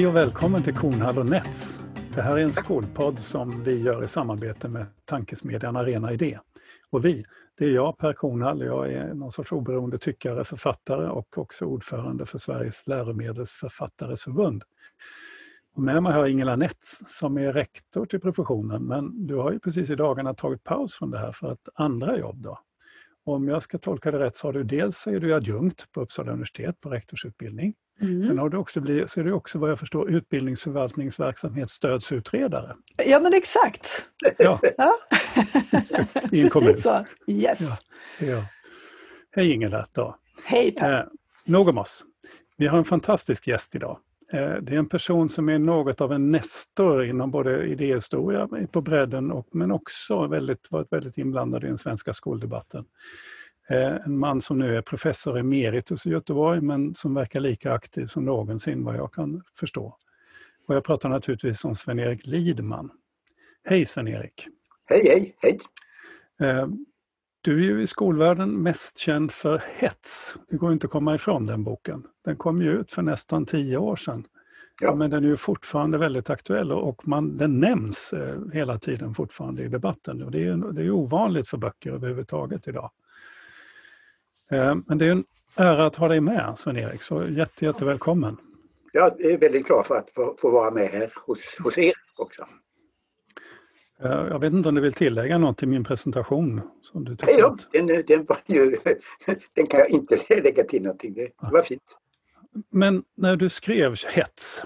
Hej och välkommen till Kornhall och Nets. Det här är en skolpodd som vi gör i samarbete med tankesmedjan Arena Idé. Och vi, det är jag Per Kornhall, jag är någon sorts oberoende tyckare, författare och också ordförande för Sveriges läromedelsförfattares förbund. Och med mig har jag Ingela Nets som är rektor till professionen, men du har ju precis i dagarna tagit paus från det här för ett andra jobb. Då. Om jag ska tolka det rätt så har du dels är du adjunkt på Uppsala universitet på rektorsutbildning. Mm. Sen har du också blivit, så är du också vad jag förstår utbildningsförvaltningsverksamhetsstödsutredare. Ja men exakt. Ja. ja. I en kommun. så. Yes. Ja. Ja. Hej Ingela. Då. Hej Per. Eh, nog om oss. Vi har en fantastisk gäst idag. Eh, det är en person som är något av en nestor inom både idéhistoria på bredden och, men också väldigt, varit väldigt inblandad i den svenska skoldebatten. Eh, en man som nu är professor emeritus i Göteborg men som verkar lika aktiv som någonsin vad jag kan förstå. Och jag pratar naturligtvis om Sven-Erik Lidman. Hej Sven-Erik! Hej hej! hej. Eh, du är ju i skolvärlden mest känd för Hets. Det går inte att komma ifrån den boken. Den kom ju ut för nästan tio år sedan. Ja. Men den är ju fortfarande väldigt aktuell och man, den nämns eh, hela tiden fortfarande i debatten. Och det är, det är ovanligt för böcker överhuvudtaget idag. Eh, men det är en ära att ha dig med Sven-Erik, så jätte, jättevälkommen. Jag är väldigt glad för att få, få vara med här hos, hos er också. Eh, jag vet inte om du vill tillägga något till min presentation? Som du Nej då, den, den, var ju, den kan jag inte lägga till någonting. Det var fint. Men när du skrev hets,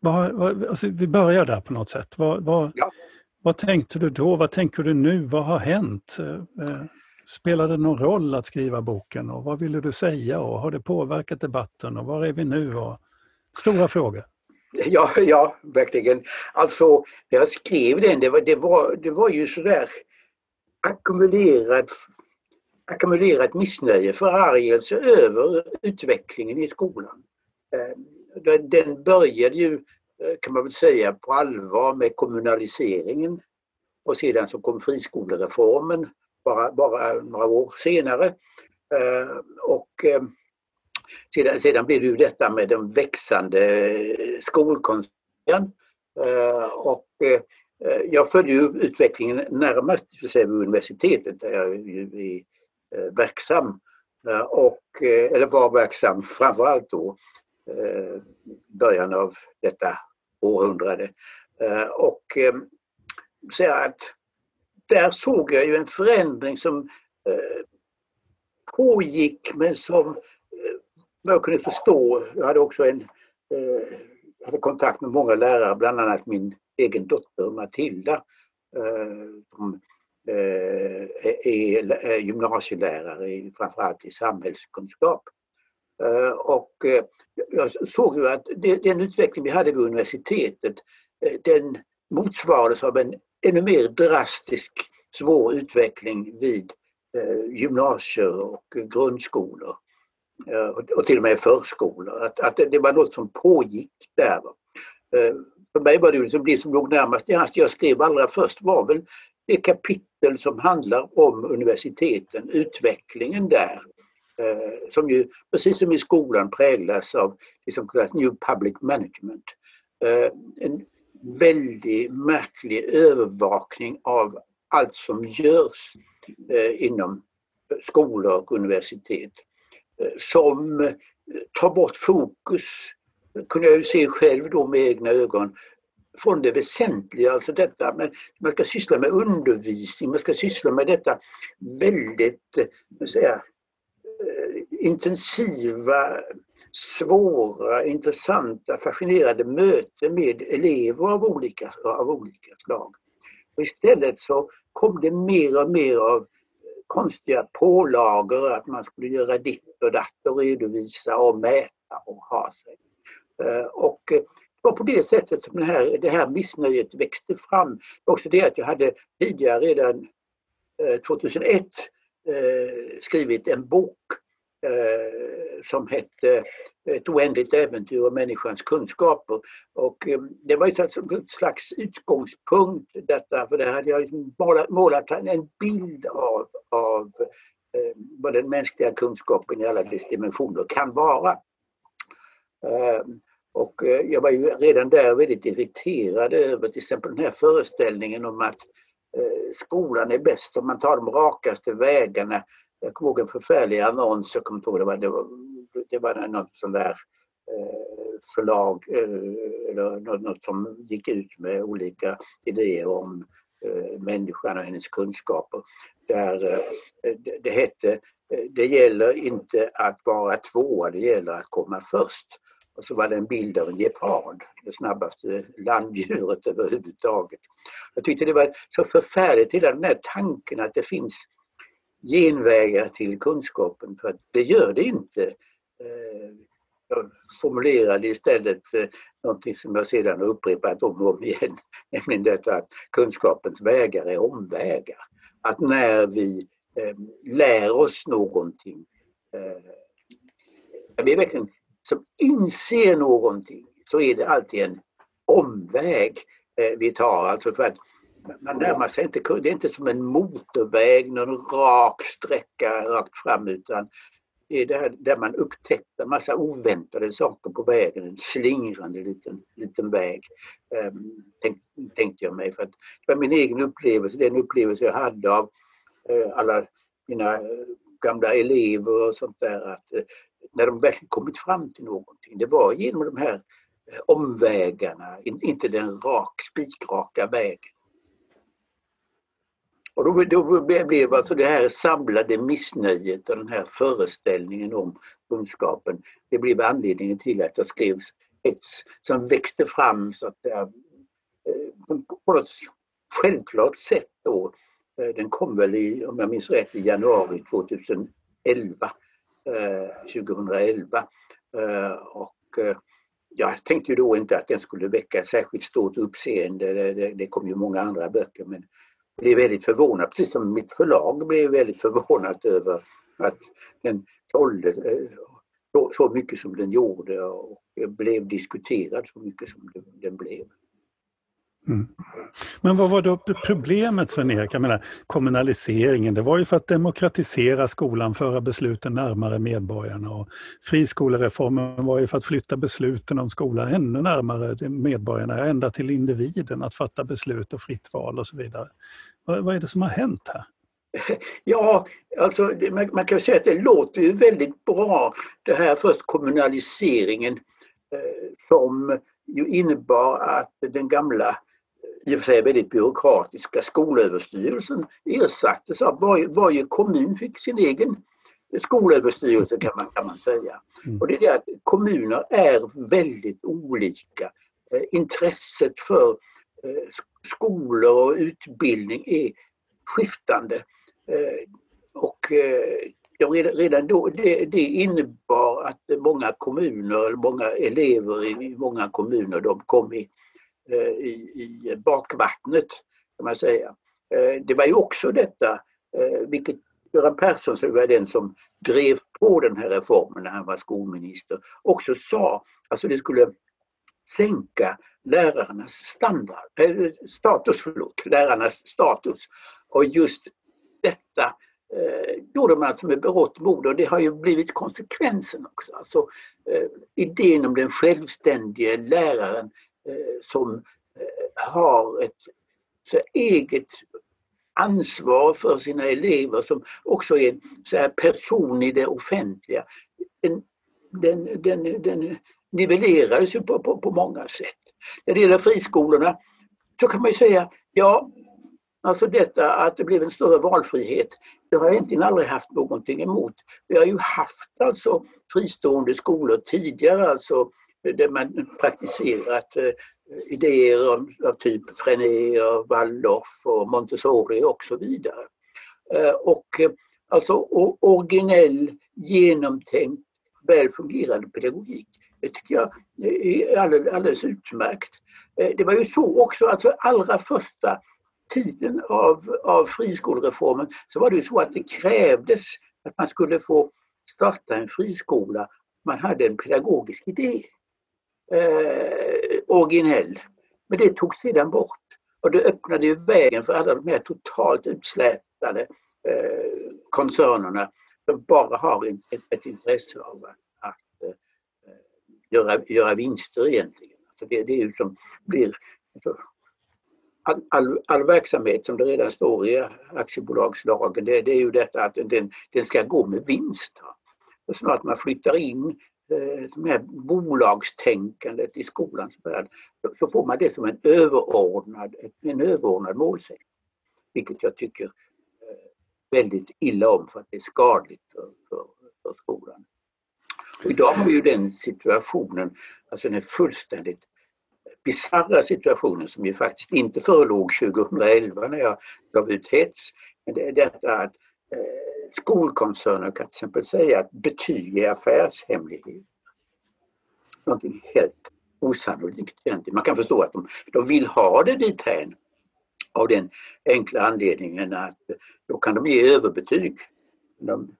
vad, vad, alltså vi börjar där på något sätt. Vad, ja. vad tänkte du då? Vad tänker du nu? Vad har hänt? Spelar Spelade det någon roll att skriva boken och vad ville du säga och har det påverkat debatten och var är vi nu? Och stora frågor. Ja, ja, verkligen. Alltså, när jag skrev den, det var, det var, det var ju sådär ackumulerat, ackumulerat missnöje, förargelse över utvecklingen i skolan. Ehm, den började ju, eh, kan man väl säga, på allvar med kommunaliseringen och sedan så kom friskolereformen bara, bara några år senare. Eh, och eh, sedan, sedan blev det ju detta med den växande skolkoncernen. Eh, och eh, eh, jag följde ju utvecklingen närmast vid universitetet där jag är eh, verksam. Och, eller var verksam framförallt då början av detta århundrade. Och säga att där såg jag ju en förändring som eh, pågick men som eh, jag kunde förstå, jag hade också en eh, hade kontakt med många lärare, bland annat min egen dotter Matilda eh, som eh, är, gymnasielärare framförallt i samhällskunskap. Eh, och eh, jag såg ju att den utveckling vi hade vid universitetet eh, den motsvarades av en ännu mer drastisk svår utveckling vid eh, gymnasier och grundskolor eh, och till och med förskolor. Att, att det, var något som pågick där. Eh, för mig var det liksom det som låg närmast det jag skrev allra först var väl det kapitel som handlar om universiteten, utvecklingen där. Eh, som ju precis som i skolan präglas av det som kallas New Public Management. Eh, en väldigt märklig övervakning av allt som görs eh, inom skolor och universitet eh, som eh, tar bort fokus, kunde jag ju se själv då med egna ögon, från det väsentliga, alltså detta men man ska syssla med undervisning, man ska syssla med detta väldigt eh, säga, intensiva svåra, intressanta, fascinerande möten med elever av olika, av olika slag. Och istället så kom det mer och mer av konstiga pålagor att man skulle göra ditt och datt och redovisa och mäta och ha sig. Eh, och det var på det sättet som det här, det här missnöjet växte fram. Också det att jag hade tidigare redan eh, 2001 eh, skrivit en bok Eh, som hette eh, Ett oändligt äventyr och människans kunskaper. Och eh, det var ett slags utgångspunkt detta, för det hade jag liksom målat, målat en bild av, av eh, vad den mänskliga kunskapen i alla dess dimensioner kan vara. Eh, och jag var ju redan där väldigt irriterad över till exempel den här föreställningen om att skolan är bäst om man tar de rakaste vägarna. Jag kommer ihåg en förfärlig annons, jag kommer ihåg det var, det var, det var något sån där eh, förlag eh, eller något som gick ut med olika idéer om eh, människan och hennes kunskaper. Där det hette det gäller inte att vara tvåa, det gäller att komma först. Och så var det en bild av en gepard, det snabbaste landdjuret överhuvudtaget. Jag tyckte det var så förfärligt, hela den här tanken att det finns genvägar till kunskapen, för det gör det inte. Eh, jag formulerade istället eh, någonting som jag sedan har upprepat om och om igen, nämligen detta att kunskapens vägar är omvägar. Att när vi eh, lär oss någonting, när vi verkligen som inser någonting så är det alltid en omväg vi tar. Alltså för att man närmar sig inte, det är inte som en motorväg, någon rak sträcka rakt fram utan det är där, där man upptäcker en massa oväntade saker på vägen, en slingrande liten, liten väg. Um, tänk, tänkte jag mig. För att det var min egen upplevelse, den upplevelse jag hade av uh, alla mina eh, gamla elever och sånt där. Att, uh, när de verkligen kommit fram till någonting. Det var genom de här omvägarna, inte den rak, spikraka vägen. Och då, då blev alltså det här samlade missnöjet och den här föreställningen om kunskapen, det blev anledningen till att jag skrev ett som växte fram så att säga, eh, på något självklart sätt då. Eh, den kom väl i, om jag minns rätt, i januari 2011. 2011. Eh, och jag tänkte ju då inte att den skulle väcka särskilt stort uppseende. Det, det, det kom ju många andra böcker men blev väldigt förvånad, precis som mitt förlag blev väldigt förvånat över att den sålde eh, så, så mycket som den gjorde och blev diskuterad så mycket som den blev. Mm. Men vad var då problemet Sven-Erik? Jag menar kommunaliseringen, det var ju för att demokratisera skolan, föra besluten närmare medborgarna och friskolereformen var ju för att flytta besluten om skolan ännu närmare medborgarna, ända till individen, att fatta beslut och fritt val och så vidare. Vad, vad är det som har hänt här? Ja, alltså man, man kan säga att det låter ju väldigt bra det här först kommunaliseringen eh, som ju innebar att den gamla i och för sig väldigt byråkratiska skolöverstyrelsen ersattes av varje, varje kommun fick sin egen skolöverstyrelse kan man, kan man säga. Mm. Och det är det att kommuner är väldigt olika. Eh, intresset för eh, Eh, skolor och utbildning är skiftande. Eh, och eh, redan då, det, det innebar att många kommuner, många elever i många kommuner, de kom i i, i bakvattnet kan man säga. Det var ju också detta, vilket Göran Persson som var den som drev på den här reformen när han var skolminister, också sa, alltså det skulle sänka lärarnas standard, äh, status, förlåt, lärarnas status. Och just detta eh, gjorde man alltså med berått mod och det har ju blivit konsekvensen också. Alltså, eh, idén om den självständige läraren Eh, som eh, har ett så eget ansvar för sina elever som också är en så här person i det offentliga. Den, den, den, den nivellerades ju på, på, på många sätt. När det gäller friskolorna så kan man ju säga, ja, alltså detta att det blev en större valfrihet, det har jag egentligen aldrig haft någonting emot. Vi har ju haft alltså fristående skolor tidigare, alltså där man praktiserat eh, idéer av, typ Frené, och Waldorf och Montessori och så vidare. Eh, och eh, alltså originell, genomtänkt, väl fungerande pedagogik. Det tycker jag är alldeles, alldeles utmärkt. Eh, det var ju så också, alltså allra första tiden av, av friskolereformen så var det ju så att det krävdes att man skulle få starta en friskola. Man hade en pedagogisk idé eh, originell. Men det togs sedan bort. Och det öppnade ju vägen för alla de här totalt utslätade eh, koncernerna som bara har ett, ett intresse av att, göra, göra vinster egentligen. För det, det är ju som blir alltså, all, all, all, verksamhet som det redan står i aktiebolagslagen, det, det är ju detta att den, den ska gå med vinst. Och snart man flyttar in eh, det här bolagstänkandet i skolans värld så får man det som en överordnad, en överordnad målsättning. Vilket jag tycker eh, väldigt illa om för att det är skadligt för, för, för skolan. Och idag har vi ju den situationen, alltså den fullständigt bisarra situationen som ju faktiskt inte förelåg 2011 när jag gav ut hets. Men det är detta att eh, skolkoncerner kan till exempel säga att betyg är affärshemlighet. Någonting helt osannolikt egentligen. Man kan förstå att de, de vill ha det dithän av den enkla anledningen att då kan de ge överbetyg. De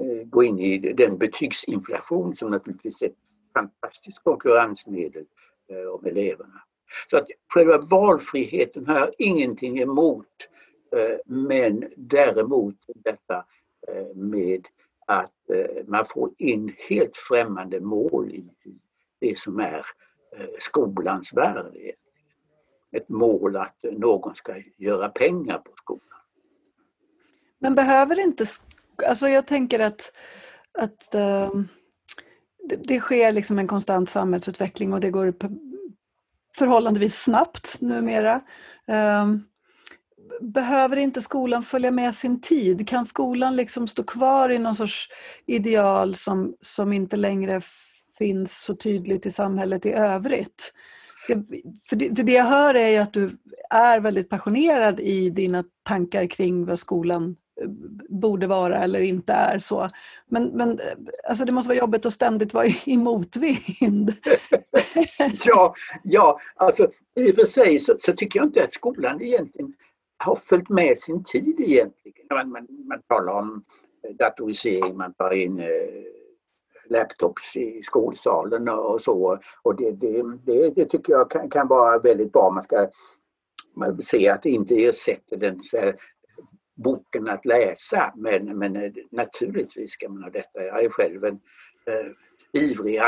Eh, gå in i den betygsinflation som naturligtvis är ett fantastiskt konkurrensmedel eh, om eleverna. Så att själva valfriheten har jag ingenting emot eh, men däremot detta med att man får in helt främmande mål i det som är skolans värld ett mål att någon ska göra pengar på skolan. Men behöver inte, alltså jag tänker att, att uh, det, det, sker liksom en konstant samhällsutveckling och det går förhållandevis snabbt numera. Uh, behöver inte skolan följa med sin tid? Kan skolan liksom stå kvar i någon sorts ideal som, som inte längre finns så tydligt i samhället i övrigt? För det, det jag hör är ju att du är väldigt passionerad i dina tankar kring vad skolan borde vara eller inte är så. Men, men alltså det måste vara jobbigt att ständigt vara i motvind. ja, ja, alltså i och för sig så, så, tycker jag inte att skolan egentligen har följt med sin tid egentligen. Man, man, man talar om eh, datorisering, man tar in eh, laptops i skolsalen och så. Och det, det, det, det tycker jag kan, kan, vara väldigt bra. Man ska se att det inte ersätter den här, boken att läsa men, men eh, naturligtvis ska man ha detta. Jag är själv en eh, ivrig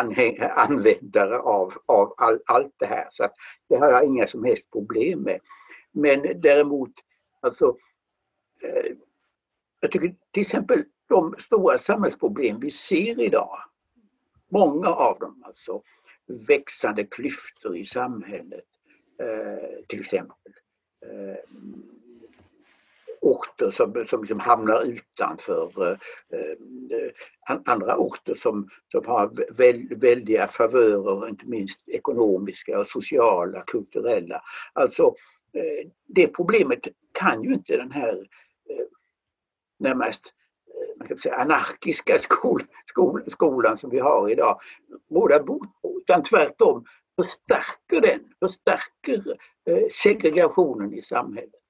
användare av, av all, allt det här så att det har jag inga som helst problem med. Men däremot alltså eh, jag tycker till exempel de stora samhällsproblem vi ser idag Många av dem alltså. Växande klyftor i samhället eh, till exempel. Eh, orter som, som liksom hamnar utanför eh, eh andra orter som, som har väl, väldiga favörer, inte minst ekonomiska, och sociala, kulturella. Alltså eh, det problemet kan ju inte den här eh, närmast eh, man kan säga, anarkiska skol, skol, skolan som vi har idag råda bot på, utan tvärtom förstärker den, förstärker eh, segregationen i samhället.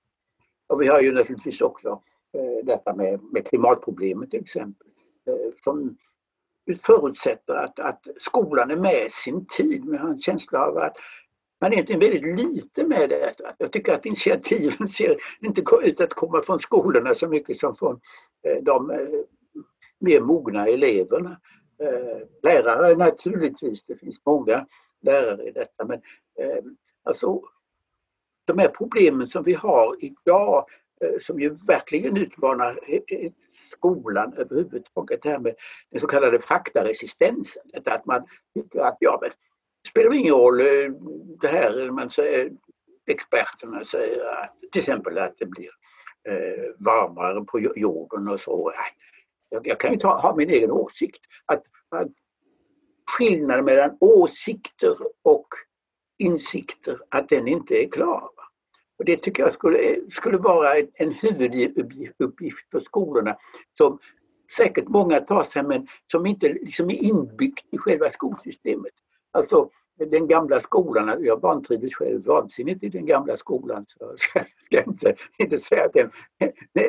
Och vi har ju naturligtvis också eh, detta med, med klimatproblemet till exempel, eh, som förutsätter att, att skolan är med sin tid. Men jag har en känsla av att man är egentligen väldigt lite med det. Jag tycker att initiativen ser inte ut att komma från skolorna så mycket som från eh, de mer mogna eleverna. Lärare naturligtvis, det finns många lärare i detta men alltså de här problemen som vi har idag eh, som ju verkligen utmanar skolan överhuvudtaget, det här med den så kallade faktaresistensen. Att man tycker att ja, men det spelar ingen roll eh, det här eh, man säger, experterna säger att till exempel att det blir eh, varmare på jorden och så. Jag, jag kan ju ta, ha min egen åsikt. Att, att skillnaden mellan åsikter och insikter, att den inte är klar. Och det tycker jag skulle, skulle vara en huvuduppgift för skolorna som säkert många tar sig men som inte liksom är inbyggt i själva skolsystemet. Alltså den gamla skolan, jag vantrivdes själv vansinnigt i den gamla skolan så jag ska inte, inte säga att den,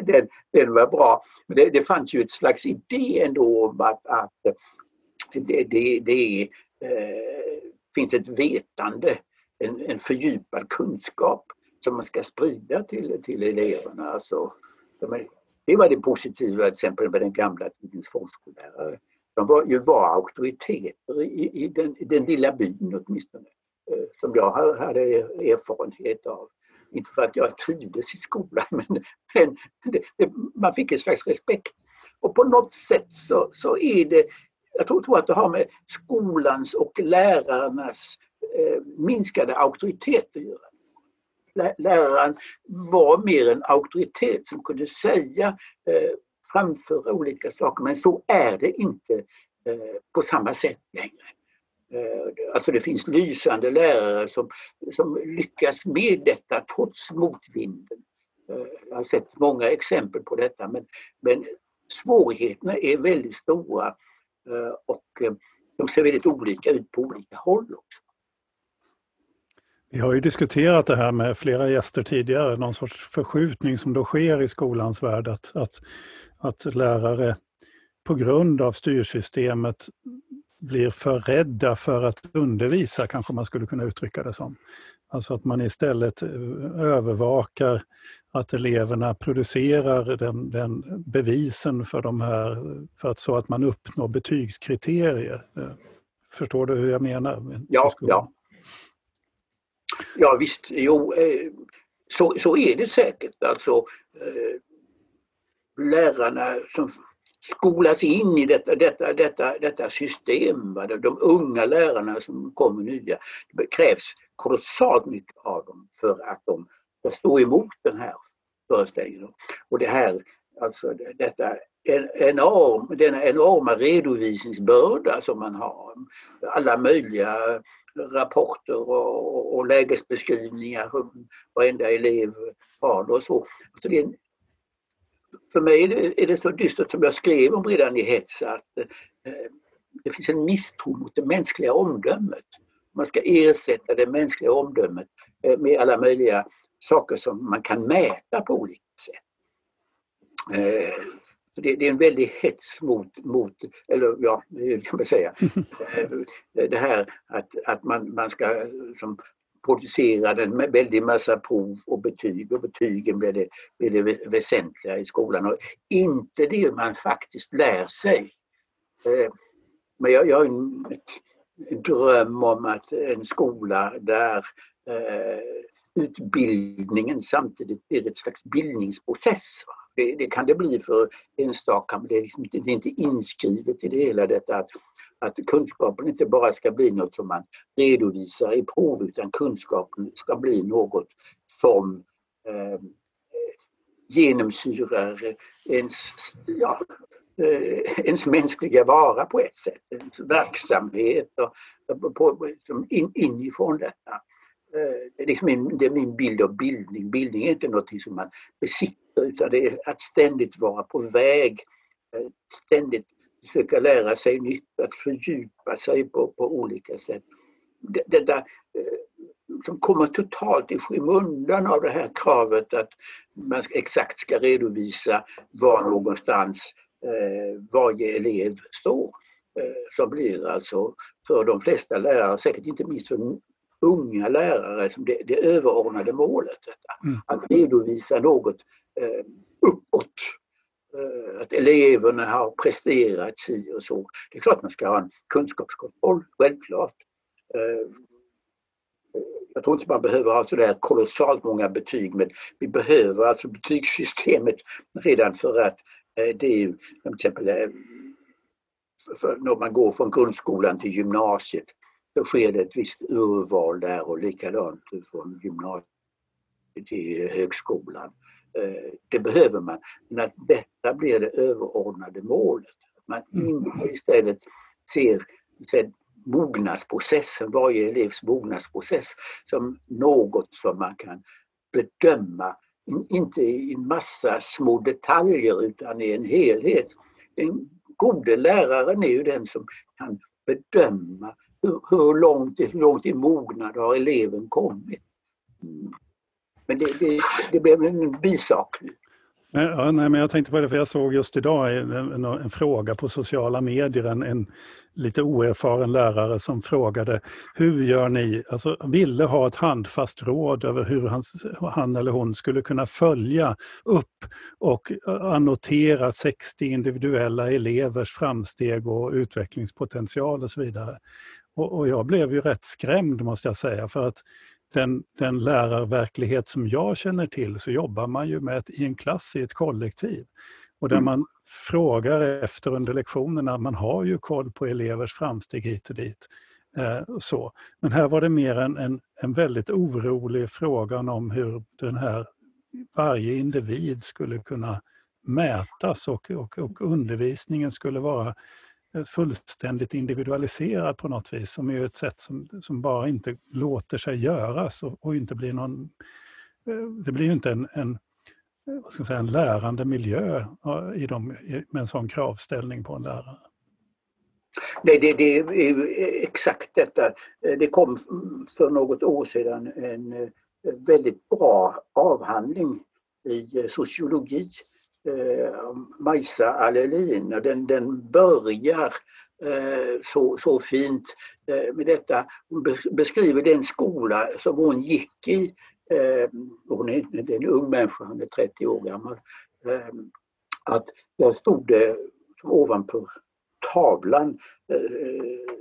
den, den var bra. Men det, det fanns ju ett slags idé ändå om att, att det, det, det eh, finns ett vetande, en, en fördjupad kunskap som man ska sprida till, till eleverna. Alltså, de är, det var det positiva till exempel med den gamla tidens folkskollärare. de var, ju var auktoriteter i, i, den, i den lilla byn åtminstone. Eh, som jag hade erfarenhet av. Inte för att jag trivdes i skolan men, men det, det, man fick en slags respekt. Och på något sätt så, så är det, jag tror, tror att det har med skolans och lärarnas eh, minskade auktoritet att göra läraren var mer en auktoritet som kunde säga, eh, framföra olika saker men så är det inte eh, på samma sätt längre. Eh, alltså det finns lysande lärare som, som lyckas med detta trots motvinden. Eh, jag har sett många exempel på detta men, men svårigheterna är väldigt stora eh, och eh, de ser väldigt olika ut på olika håll också. Vi har ju diskuterat det här med flera gäster tidigare, någon sorts förskjutning som då sker i skolans värld, att, att, att lärare på grund av styrsystemet blir för rädda för att undervisa, kanske man skulle kunna uttrycka det som. Alltså att man istället eh, övervakar att eleverna producerar den, den bevisen för de här, för att, så att man uppnår betygskriterier. Eh, förstår du hur jag menar? Ja, ja. Ja visst, jo, eh, så, så är det säkert. Alltså, eh, lärarna som skolas in i detta, detta, detta, detta system. Va? De unga lärarna som kommer nya. Det krävs kolossalt mycket av dem för att de ska stå emot den här föreställningen. Och det här, alltså detta enorm, denna enorma redovisningsbörda som man har. Alla möjliga rapporter och, och lägesbeskrivningar som varenda elev har. Och så. Alltså det är en för mig är det, är det så dystert som jag skrev om redan i hets att eh, det finns en misstro mot det mänskliga omdömet. Man ska ersätta det mänskliga omdömet eh, med alla möjliga saker som man kan mäta på olika sätt. Eh, det, det, är en väldig hets mot, mot eller ja, hur kan man säga, det här att, att man, man ska som producerade en väldig massa prov och betyg och betygen blev det, blev det väsentliga i skolan och inte det man faktiskt lär sig. Eh, men jag, jag har en, en dröm om att en skola där eh, utbildningen samtidigt blir ett slags bildningsprocess. Det, det, kan det bli för enstaka, men det är, liksom, det är inte inskrivet i det hela detta att att kunskapen inte bara ska bli något som man redovisar i prov utan kunskapen ska bli något som eh, genomsyrar ens, ja, eh, ens mänskliga vara på ett sätt, ens verksamhet och, på, liksom in, inifrån detta. Eh, det, är liksom min, det är min bild av bildning. Bildning är inte något som man besitter utan det är att ständigt vara på väg, eh, ständigt försöka lära sig nytt, att fördjupa sig på, på olika sätt. Det, det där eh, som kommer totalt i skymundan av det här kravet att man exakt ska redovisa var någonstans eh, varje elev står. Som blir alltså för de flesta lärare, säkert inte minst för unga lärare, som det, det överordnade målet. Mm. Att redovisa något eh, uppåt Eh, att eleverna har presterat si och så. Det är klart man ska ha en kunskapskontroll, självklart. Eh, jag tror inte man behöver ha sådär kolossalt många betyg men vi behöver alltså betygssystemet redan för att eh, det är till exempel eh, när man går från grundskolan till gymnasiet då sker det ett visst urval där och likadant från gymnasiet till högskolan. Eh, det behöver man. Men att detta blir det överordnade målet. Att man mm. inte istället ser, ser mognadsprocessen, varje elevs mognadsprocess som något som man kan bedöma, inte i en massa små detaljer utan i en helhet. Den gode läraren är ju den som kan bedöma hur, hur, långt, hur långt i mognad har eleven kommit. Men det, det, det blev en bisak. Ja, nej, men jag tänkte på det, för jag såg just idag en, en, en fråga på sociala medier, en, en, lite oerfaren lärare som frågade hur gör ni, alltså ville ha ett handfast råd över hur han, han eller hon skulle kunna följa upp och eh, annotera 60 individuella elevers framsteg och utvecklingspotential och så vidare. Och, och jag blev ju rätt skrämd måste jag säga för att den, den lärarverklighet som jag känner till så jobbar man ju med ett, i en klass, i ett kollektiv. Och där mm. man frågar efter under lektionerna, man har ju koll på elevers framsteg hit och dit. Eh, så. Men här var det mer en, en, en väldigt orolig frågan om hur den här varje individ skulle kunna mätas och, och, och undervisningen skulle vara fullständigt individualiserad på något vis, som är ett sätt som, som bara inte låter sig göras och, och inte blir någon... Eh, det blir ju inte en, en, eh, vad ska jag säga, en lärande miljö i de, med en sån kravställning på en lärare. Nej, det, det är exakt detta. Eh, det kom för något år sedan en väldigt bra avhandling i sociologi eh, Majsa Allelin. Den, den börjar eh, så, så fint eh, med detta. Hon beskriver den skola som hon gick i. Eh, hon är, det är en ung människa, hon är 30 år gammal. Eh, att där stod det ovanpå tavlan eh,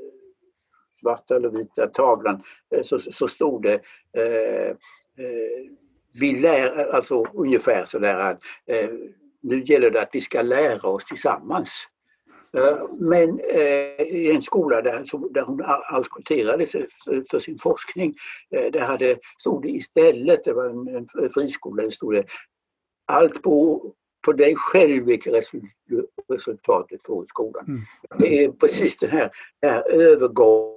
svarta eller vita tavlan eh, så, så stod det eh, eh vi lär, alltså ungefär sådär att eh, nu gäller det att vi ska lära oss tillsammans. Eh, men eh, i en skola där, där hon auskulterade för sin forskning, eh, där hade, stod det istället, det var en, friskola, det stod det allt på, på dig själv vilket resultat du får i skolan. Mm. Det är precis den här, här övergången,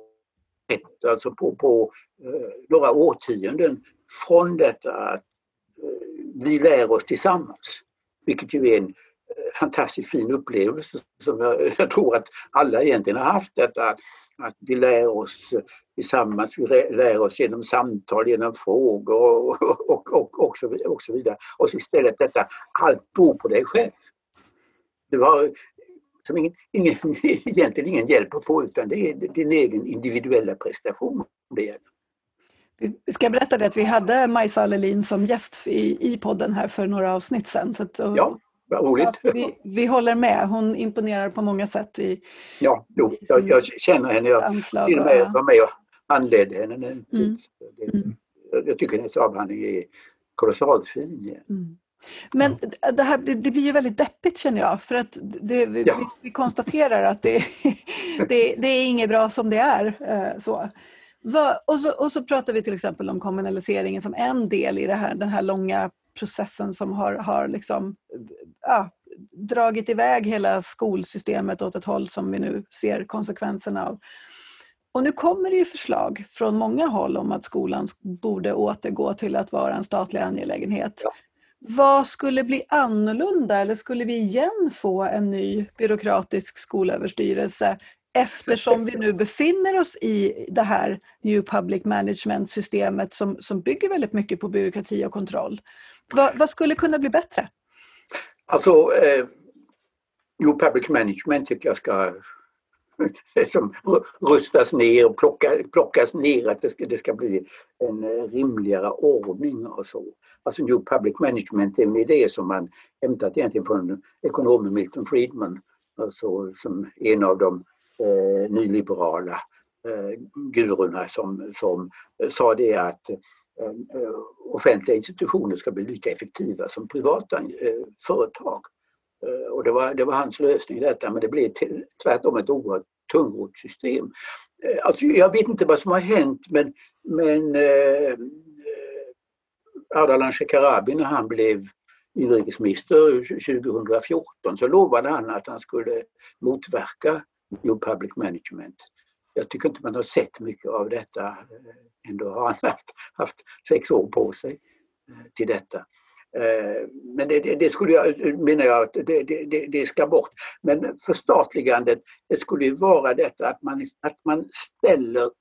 alltså på, på några årtionden från detta att vi lär oss tillsammans vilket ju är en eh, fantastiskt fin upplevelse som jag, jag, tror att alla egentligen har haft Att, att vi lär oss eh, tillsammans, vi lär oss genom samtal, genom frågor och, och, och, och, så, och så vidare. Och så istället detta, allt beror på dig själv. Du har som ingen, ingen, egentligen ingen hjälp att få utan det är din egen individuella prestation det gäller. Vi ska berätta det att vi hade Majsa Allelin som gäst i, i podden här för några avsnitt sedan. Så att, ja, vad roligt. Ja, vi, vi, håller med, hon imponerar på många sätt. I, ja, jo, i jag, jag, känner henne, jag anslag till och med var med och handledde henne. Mm. Mm. Jag tycker hennes avhandling är kolossalt fin. Mm. Men det, här, det, blir ju väldigt deppigt känner jag för att det, vi, ja. vi, vi, konstaterar att det, det, det är inget bra som det är. Eh, så. Och så, och så pratar vi till exempel om kommunaliseringen som en del i här, den här långa processen som har, har liksom, ja, dragit iväg hela skolsystemet åt ett håll som vi nu ser konsekvenserna av. Och nu kommer det ju förslag från många håll om att skolan borde återgå till att vara en statlig angelägenhet. Ja. Vad skulle bli annorlunda eller skulle vi igen få en ny byråkratisk skolöverstyrelse eftersom vi nu befinner oss i det här New Public Management-systemet som, som bygger väldigt mycket på byråkrati och kontroll. Vad, vad skulle kunna bli bättre? Alltså, eh, New Public Management tycker jag ska som rustas ner och plocka, plockas ner, att det ska, det ska bli en eh, rimligare ordning och så. Alltså New Public Management är en idé som man hämtat egentligen från ekonomen Milton Friedman, alltså som en av de eh, nyliberala eh, gurorna som, som eh, sa det att eh, eh, offentliga institutioner ska bli lika effektiva som privata eh, företag. Eh, och det var, det var hans lösning detta men det blev tvärtom ett oerhört tungrott system. Eh, alltså, jag vet inte vad som har hänt men, men eh, Ardalan Shekarabi när han blev inrikesminister 2014 så lovade han att han skulle motverka New Public Management. Jag tycker inte man har sett mycket av detta. Eh, ändå har han haft, haft sex år på sig eh, till detta. Eh, men det, det, det skulle jag, menar jag, det, det, det, ska bort. Men förstatligandet, det skulle ju vara detta att man, att man ställer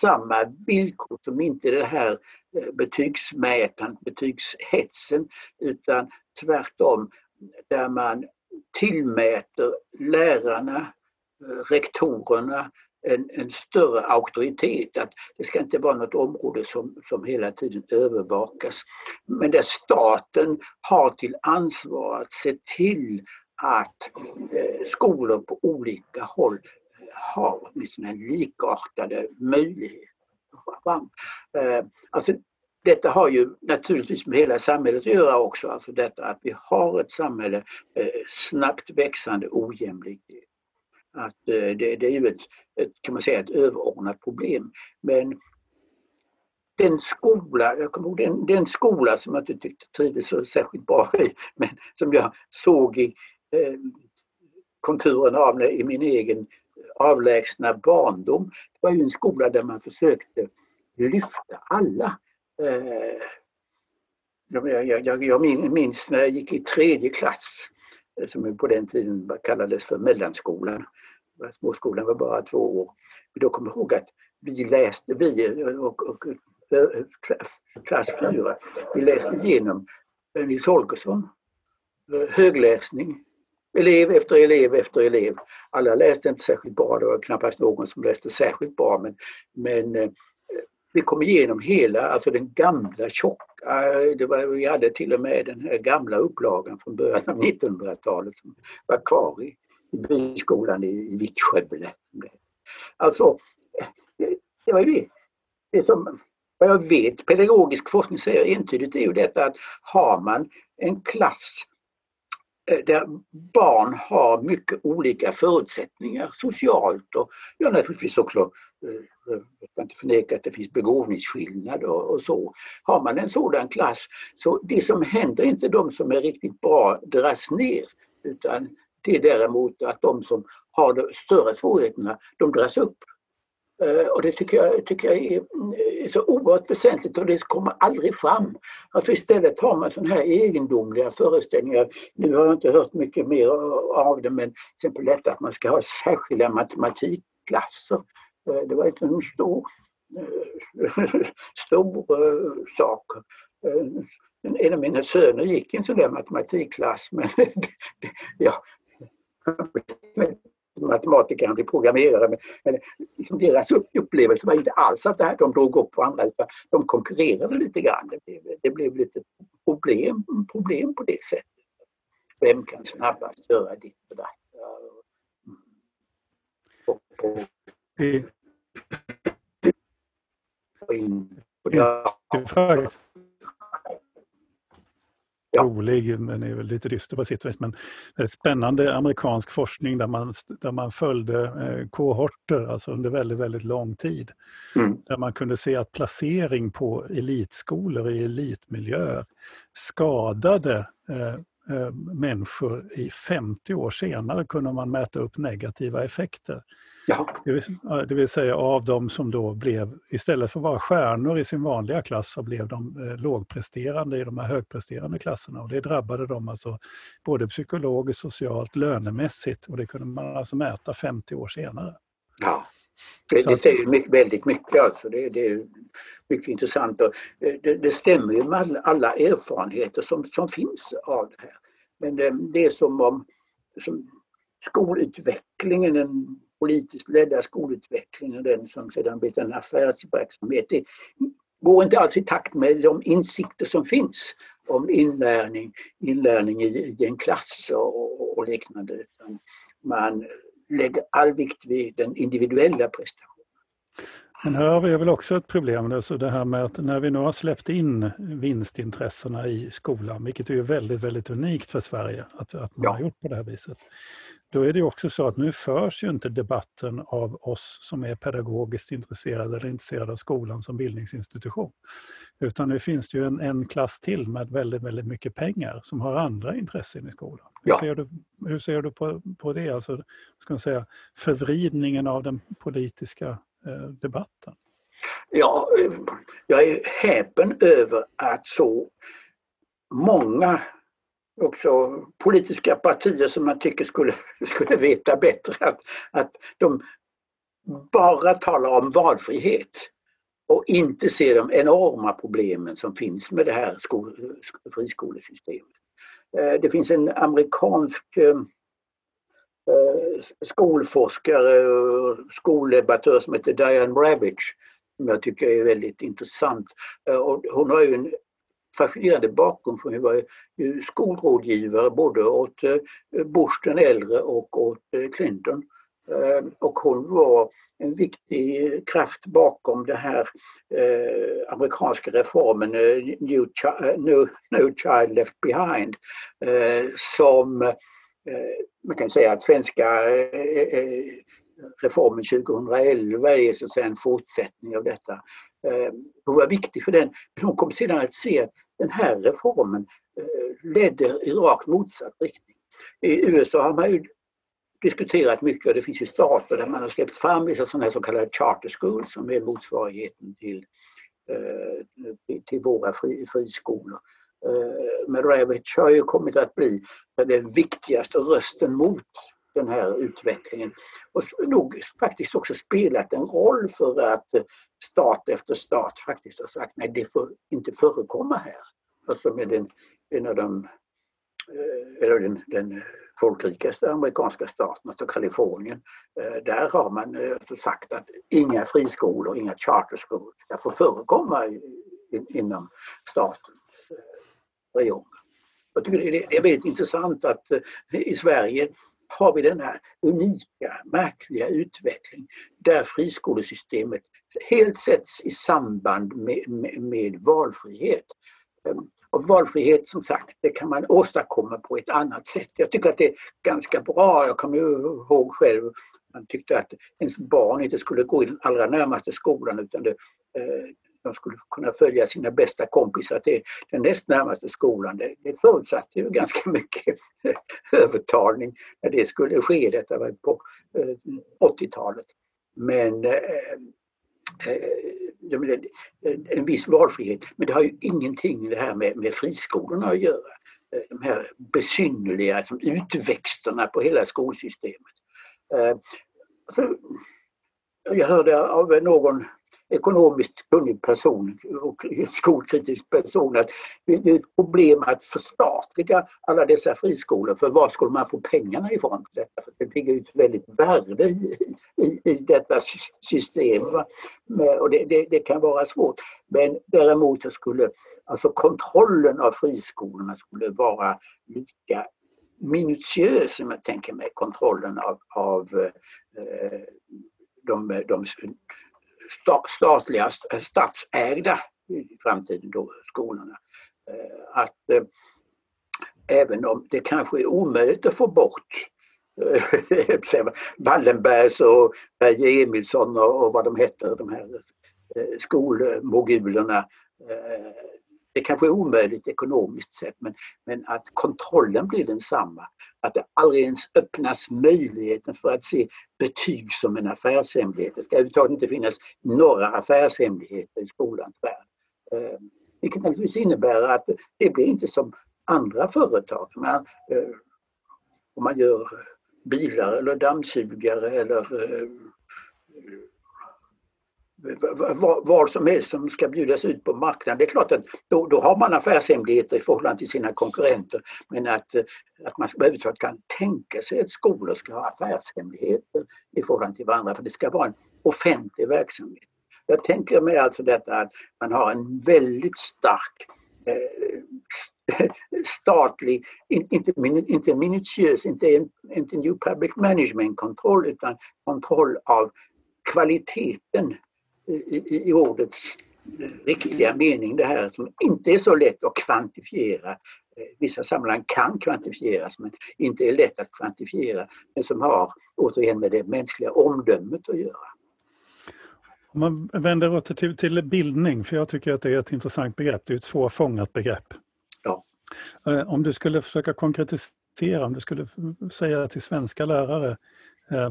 samma villkor som inte det här eh, betygsmätandet, betygshetsen utan tvärtom där man tillmäter lärarna, rektorerna en, en, större auktoritet. Att det ska inte vara något område som, som hela tiden övervakas. Men där staten har till ansvar att se till att eh, skolor på olika håll eh, har åtminstone likartade möjligheter. Eh, alltså, detta har ju naturligtvis med hela samhället att göra också, alltså detta att vi har ett samhälle eh, snabbt växande ojämlikhet. Att eh, det, det, är ju ett, ett, kan man säga, ett överordnat problem. Men den skola, jag kommer ihåg den, den skola som jag inte tyckte trivdes så särskilt bra i, men som jag såg i eh, konturerna av i min egen avlägsna barndom. Det var ju en skola där man försökte lyfta alla. Eh, jag, jag, jag minns när jag gick i tredje klass, Eh, som på den tiden kallades för mellanskolan. Småskolan var bara två år. Då kommer jag ihåg att vi läste, vi eh, och, och, eh, klass 4, vi läste igenom Nils Holgersson, högläsning elev efter elev efter elev. Alla läste inte särskilt bra, det var knappast någon som läste särskilt bra men, men vi kom igenom hela, alltså den gamla tjocka, det var, vi hade till och med den här gamla upplagan från början av 1900-talet som var kvar i, i byskolan i, i Vittskövle. Alltså, det var ju det. Det som vad jag vet, pedagogisk forskning säger entydigt är ju detta att har man en klass Eh, där barn har mycket olika förutsättningar socialt och ja, naturligtvis också, eh, eh, jag ska inte förneka att det finns begåvningsskillnader och, och, så. Har man en sådan klass så det som händer inte de som är riktigt bra dras ner utan det är däremot att de som har de större svårigheterna de dras upp. Eh, och det tycker jag, tycker jag är, eh, är, så oerhört väsentligt och det kommer aldrig fram. Alltså istället har man sådana här egendomliga föreställningar. Nu har jag inte hört mycket mer av det men till exempel detta att man ska ha särskilda matematikklasser. Eh, det var inte en stor, stor sak. En av mina söner gick i en sån där matematikklass men ja, matematiker, han blev programmerare. Men, men liksom deras upplevelse var inte alls att det här, de drog upp varandra utan de konkurrerade lite grann. Det blev, det blev lite problem, problem på det sättet. Vem kan snabbast göra ditt och datt? Och, och, och in, och det, rolig, men är väl lite dyster på sitt vis. Men väldigt spännande amerikansk forskning där man, där man följde eh, kohorter alltså under väldigt, väldigt lång tid. Mm. Där man kunde se att placering på elitskolor i elitmiljöer skadade eh, eh, människor i 50 år senare kunde man mäta upp negativa effekter. Ja. Det, vill, det, vill, säga av de som då blev, istället för att vara stjärnor i sin vanliga klass, så blev de eh, lågpresterande i de här högpresterande klasserna. Och det drabbade dem alltså både psykologiskt, socialt, lönemässigt och det kunde man alltså mäta 50 år senare. Ja. Det, det säger mycket, väldigt mycket alltså. Det, det är mycket intressant och eh, det, det stämmer ju med alla erfarenheter som, som finns av det här. Men det, det är som om som skolutvecklingen, den politiskt ledda skolutvecklingen, den som sedan blivit en affärsverksamhet, det går inte alls i takt med de insikter som finns om inlärning, inlärning i, i en klass och, och liknande. Man lägger all vikt vid den individuella prestationen. Men här har vi väl också ett problem, alltså det här med att när vi nu har släppt in vinstintressena i skolan, vilket är väldigt, väldigt unikt för Sverige att, att man ja. har gjort på det här viset då är det också så att nu förs ju inte debatten av oss som är pedagogiskt intresserade eller intresserade av skolan som bildningsinstitution. Utan nu finns det ju en, en klass till med väldigt, väldigt mycket pengar som har andra intressen i skolan. Hur ja. ser du, hur ser du på, på det, alltså, ska man säga, förvridningen av den politiska eh, debatten? Ja, eh, jag är häpen över att så många också politiska partier som man tycker skulle, skulle veta bättre att, att de bara talar om valfrihet och inte ser de enorma problemen som finns med det här skol, friskolesystemet. Eh, det finns en amerikansk eh, eh, skolforskare och skoldebattör som heter Diane Ravitch som jag tycker är väldigt intressant. Och hon har ju en fascinerande bakgrund för hon var ju skolrådgivare både åt eh, Bush den äldre och åt eh, Clinton. Eh, och hon var en viktig kraft bakom den här eh, amerikanska reformen eh, New no, Child Left Behind som man kan säga att svenska reformen 2011 är så att säga en fortsättning av detta. Hon var viktig för den, hon kom sedan att se att den här reformen eh, ledde i rakt motsatt riktning. I USA har man ju diskuterat mycket och det finns ju stater där man har släppt fram vissa sådana här så kallade charter schools som är motsvarigheten till, eh, till våra fri, friskolor. Eh, men Ravitch har ju kommit att bli den viktigaste rösten mot den här utvecklingen och nog faktiskt också spelat en roll för att eh, stat efter stat faktiskt har sagt nej det får inte förekomma här. Alltså med den, en av de, eh, eller den, den eh, folkrikaste amerikanska staten, alltså Kalifornien, där har man alltså sagt att inga friskolor, inga charterskolor ska få förekomma inom statens eh. Jag tycker det är väldigt intressant att i Sverige har vi denna unika, märkliga utveckling där friskolesystemet helt sätts i samband med, med, med valfrihet. Ehm, och valfrihet som sagt, det kan man åstadkomma på ett annat sätt. Jag tycker att det är ganska bra. Jag kommer ihåg själv, man tyckte att ens barn inte skulle gå i den allra närmaste skolan utan det, eh, de skulle kunna följa sina bästa kompisar till den näst närmaste skolan. Det, det förutsatte ju ganska mycket övertalning när det skulle ske. Detta var på eh, 80-talet. Men eh, eh, eh, en viss valfrihet. Men det har ju ingenting det här med, med friskolorna att göra. Eh, de här besynnerliga som utväxterna på hela skolsystemet. Eh, jag hörde av någon ekonomiskt kunnig person och skolkritisk person att det är ett problem att förstatliga alla dessa friskolor för var skulle man få pengarna ifrån? Detta? För det ligger ett väldigt värde i, i, i detta system och det, det, det, kan vara svårt. Men däremot så skulle alltså kontrollen av friskolorna skulle vara lika minutiös som jag tänker mig kontrollen av, av eh, de, statliga, eh, statsägda i framtiden då, skolorna. Eh, att eh, även om det kanske är omöjligt att få bort Wallenbergs och Berge Emilsson och vad de heter, de här skolmogulerna det kanske är omöjligt ekonomiskt sett men, men att kontrollen blir densamma. Att det aldrig ens öppnas möjligheten för att se betyg som en affärshemlighet. Det ska överhuvudtaget inte finnas några affärshemligheter i skolans värld. Eh, vilket naturligtvis innebär att det blir inte som andra företag. Man, eh, om man gör bilar eller dammsugare eller eh, vad som helst som ska bjudas ut på marknaden. Det är klart att då, då har man affärshemligheter i förhållande till sina konkurrenter. Men att, att man överhuvudtaget kan tänka sig att skolor ska ha affärshemligheter i förhållande till varandra. För det ska vara en offentlig verksamhet. Jag tänker mig alltså detta att man har en väldigt stark eh, statlig, inte, inte minutiös, inte, inte New Public Management-kontroll utan kontroll av kvaliteten i, i ordets riktiga mening det här som inte är så lätt att kvantifiera. Eh, vissa sammanhang kan kvantifieras men inte är lätt att kvantifiera men som har återigen med det mänskliga omdömet att göra. Om man vänder åter till, till bildning, för jag tycker att det är ett intressant begrepp, det är ett svårfångat begrepp. Ja. Eh, om du skulle försöka konkretisera, om du skulle säga till svenska lärare eh,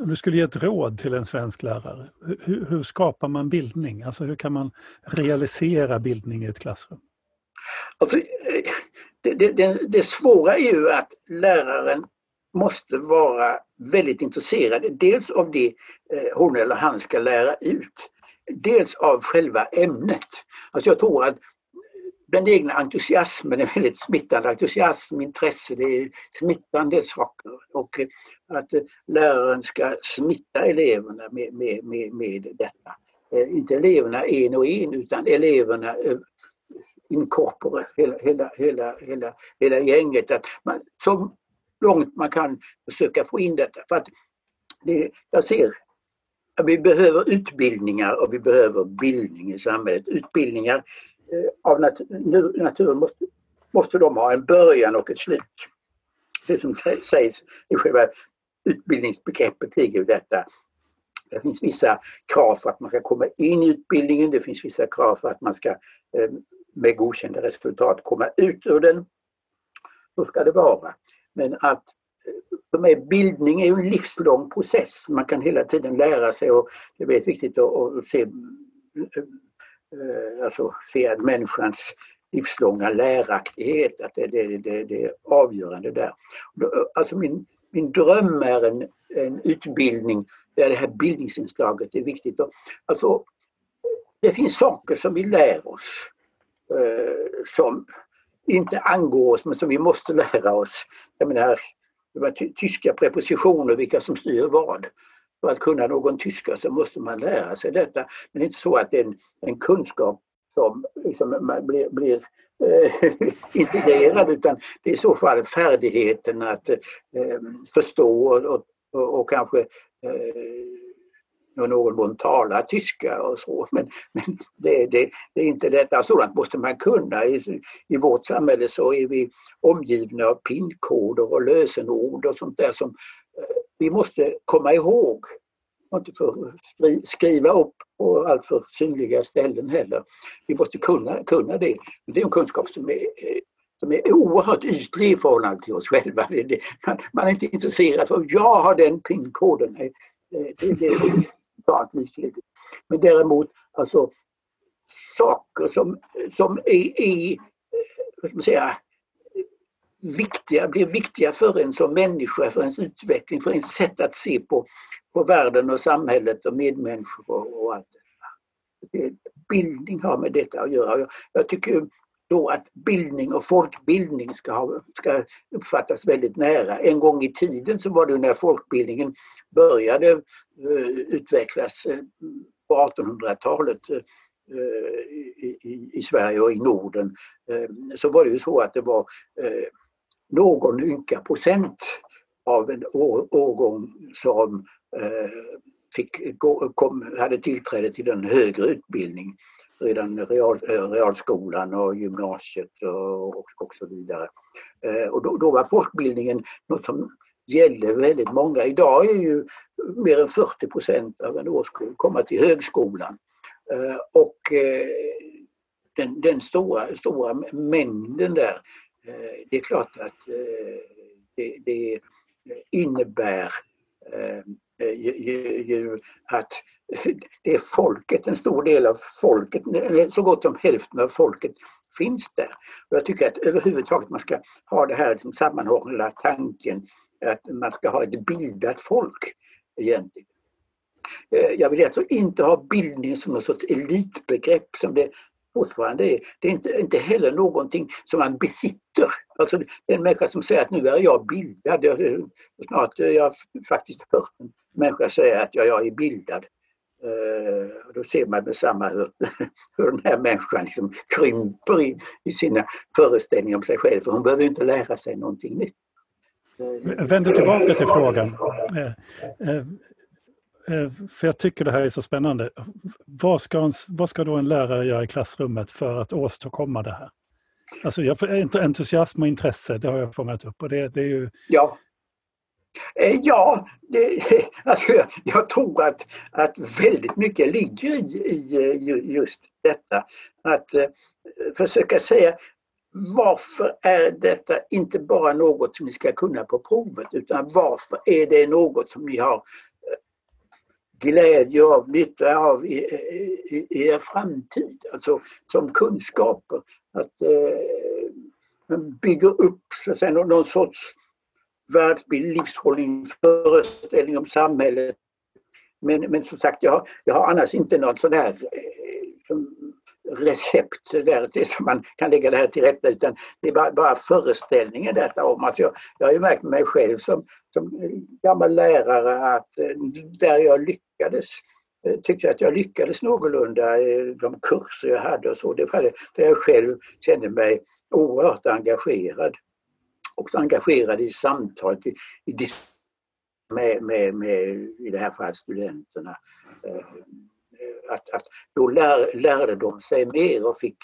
om du skulle ge ett råd till en svensk lärare, hur, hur, skapar man bildning? Alltså hur kan man realisera bildning i ett klassrum? Alltså, det, det, det, det svåra är ju att läraren måste vara väldigt intresserad. dels av det eh, hon eller han ska lära ut, dels av själva ämnet. Alltså jag tror att den egna entusiasmen är väldigt smittande. Entusiasm, intresse, det är smittande saker. Och eh, att eh, läraren ska smitta eleverna med, med, med, med detta. Eh, inte eleverna en och en utan eleverna eh, inkorpore, hela, hela, hela, hela, hela gänget. Att man, så långt man kan försöka få in detta. För att det, jag ser att vi behöver utbildningar och vi behöver bildning i samhället. Utbildningar Eh, av nat naturen måste, måste de ha en början och ett slut. Det som sägs i själva utbildningsbegreppet ligger i detta det finns vissa krav för att man ska komma in i utbildningen. Det finns vissa krav för att man ska eh, med godkända resultat komma ut ur den. Så ska det vara. Men att eh, för mig bildning är en livslång process. Man kan hela tiden lära sig och det är väldigt viktigt att, se, Eh, alltså, se att människans livslånga läraktighet, att det, det, det, det är avgörande där. Alltså min, min dröm är en, en utbildning där det här bildningsinslaget är viktigt. Alltså, det finns saker som vi lär oss eh, som inte angår oss men som vi måste lära oss. Jag menar, det var tyska prepositioner, vilka som styr vad. För att kunna någon tyska så måste man lära sig detta. Men det är inte så att det är en, en kunskap som liksom blir, blir eh, integrerad utan det är i så fall färdigheten att eh, förstå och, och, och kanske eh, någon mån tala tyska och så. Men, men det, det, det, är inte detta. Alltså, sådant måste man kunna. I, I vårt samhälle så är vi omgivna av pinkoder och lösenord och sånt där som vi måste komma ihåg. Och inte för skriva upp på alltför synliga ställen heller. Vi måste kunna, kunna det. Det är en kunskap som är som är oerhört ytlig i förhållande till oss själva. Man, man är inte intresserad för jag har den pinkoden. Det, det, det är klart likgiltigt. Men däremot alltså saker som, som är, är vad ska man säga, viktiga, blir viktiga för en som människa, för ens utveckling, för ens sätt att se på, på världen och samhället och medmänniskor och, och allt detta. Bildning har med detta att göra. Jag, jag tycker då att bildning och folkbildning ska, ha, ska uppfattas väldigt nära. En gång i tiden så var det när folkbildningen började uh, utvecklas uh, på 1800-talet uh, eh, i, i, i, Sverige och i Norden så var det ju så att det var någon ynka procent av en årgång som eh, fick, kom, hade tillträde till en högre utbildning redan real, eh, realskolan och gymnasiet och, och, så vidare. Eh, och då, då var folkbildningen något som gällde väldigt många. Idag är ju mer än 40 procent av en årskull komma till högskolan. Eh, och eh, den, den stora, stora mängden där, Eh, det är klart att eh, det, det innebär eh, ju, ju, att det är folket, en stor del av folket, så gott som hälften av folket finns där. Och jag tycker att överhuvudtaget man ska ha det här liksom sammanhållna tanken att man ska ha ett bildat folk egentligen. Jag vill alltså inte ha bildning som något sorts elitbegrepp som det fortfarande är. Det är inte, inte heller någonting som man besitter. Alltså en människa som säger att nu är jag bildad. Jag, snart jag har faktiskt hört en människa säga att jag, jag är bildad. Uh, då ser man med samma hur, hur den här människan liksom krymper i, i sina föreställningar om sig själv. För hon behöver inte lära sig någonting nytt. Jag vänder tillbaka till frågan. Eh, eh, Eh, för jag tycker det här är så spännande. Vad ska, en, vad ska då en lärare göra i klassrummet för att åstadkomma det här? Alltså jag, entusiasm och intresse, det har jag fångat upp. Och det, det är ju, ja. Eh, ja, det, alltså jag, jag, tror att, att väldigt mycket ligger i, i eh, just detta. Att eh, försöka säga varför är detta inte bara något som ni ska kunna på provet utan varför är det något som ni har glädje av, nytta av i, i, i er framtid, alltså som kunskaper. Att eh, man bygger upp så att säga, någon sorts världsbild, livshållning, föreställning om samhället. Men, men som sagt, jag, jag har annars inte någon sån här eh, som recept där, det som man kan lägga det här till rätta utan det är bara, bara föreställningen detta om. Alltså jag, jag har ju märkt mig själv som, som gammal lärare att eh, där jag lyckades eh, tyckte att jag lyckades någorlunda eh, de kurser jag hade och så. Det var där jag själv kände mig oerhört engagerad. Också engagerad i samtalet, i, i med, med, med, i det här fallet studenterna. Att, att då lär, lärde de sig mer och fick,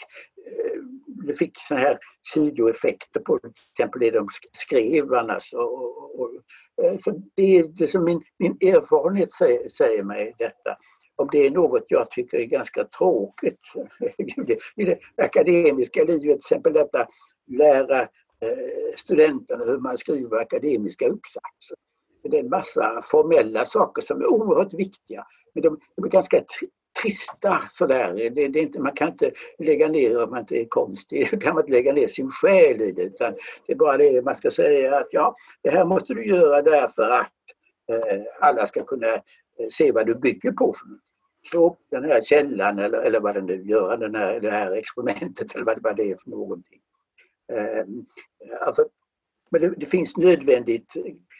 eh, fick såna här sidoeffekter på till exempel det de skrev annars. Och, och, och, eh, så det är det som min, min erfarenhet säger, säger mig detta om det är något jag tycker är ganska tråkigt i det akademiska livet, till exempel detta lära eh, studenterna hur man skriver akademiska uppsatser. Det är en massa formella saker som är oerhört viktiga. Men de, de är ganska trista sådär. Det, det är inte, man kan inte lägga ner, om man inte är konstig, kan man inte lägga ner sin själ i det. Utan det är bara det man ska säga att ja, det här måste du göra därför att eh, alla ska kunna eh, se vad du bygger på. För Slå upp den här källan eller, eller vad den nu gör, den här, det här experimentet eller vad, vad det är för någonting. Eh, alltså, men det, det, finns nödvändigt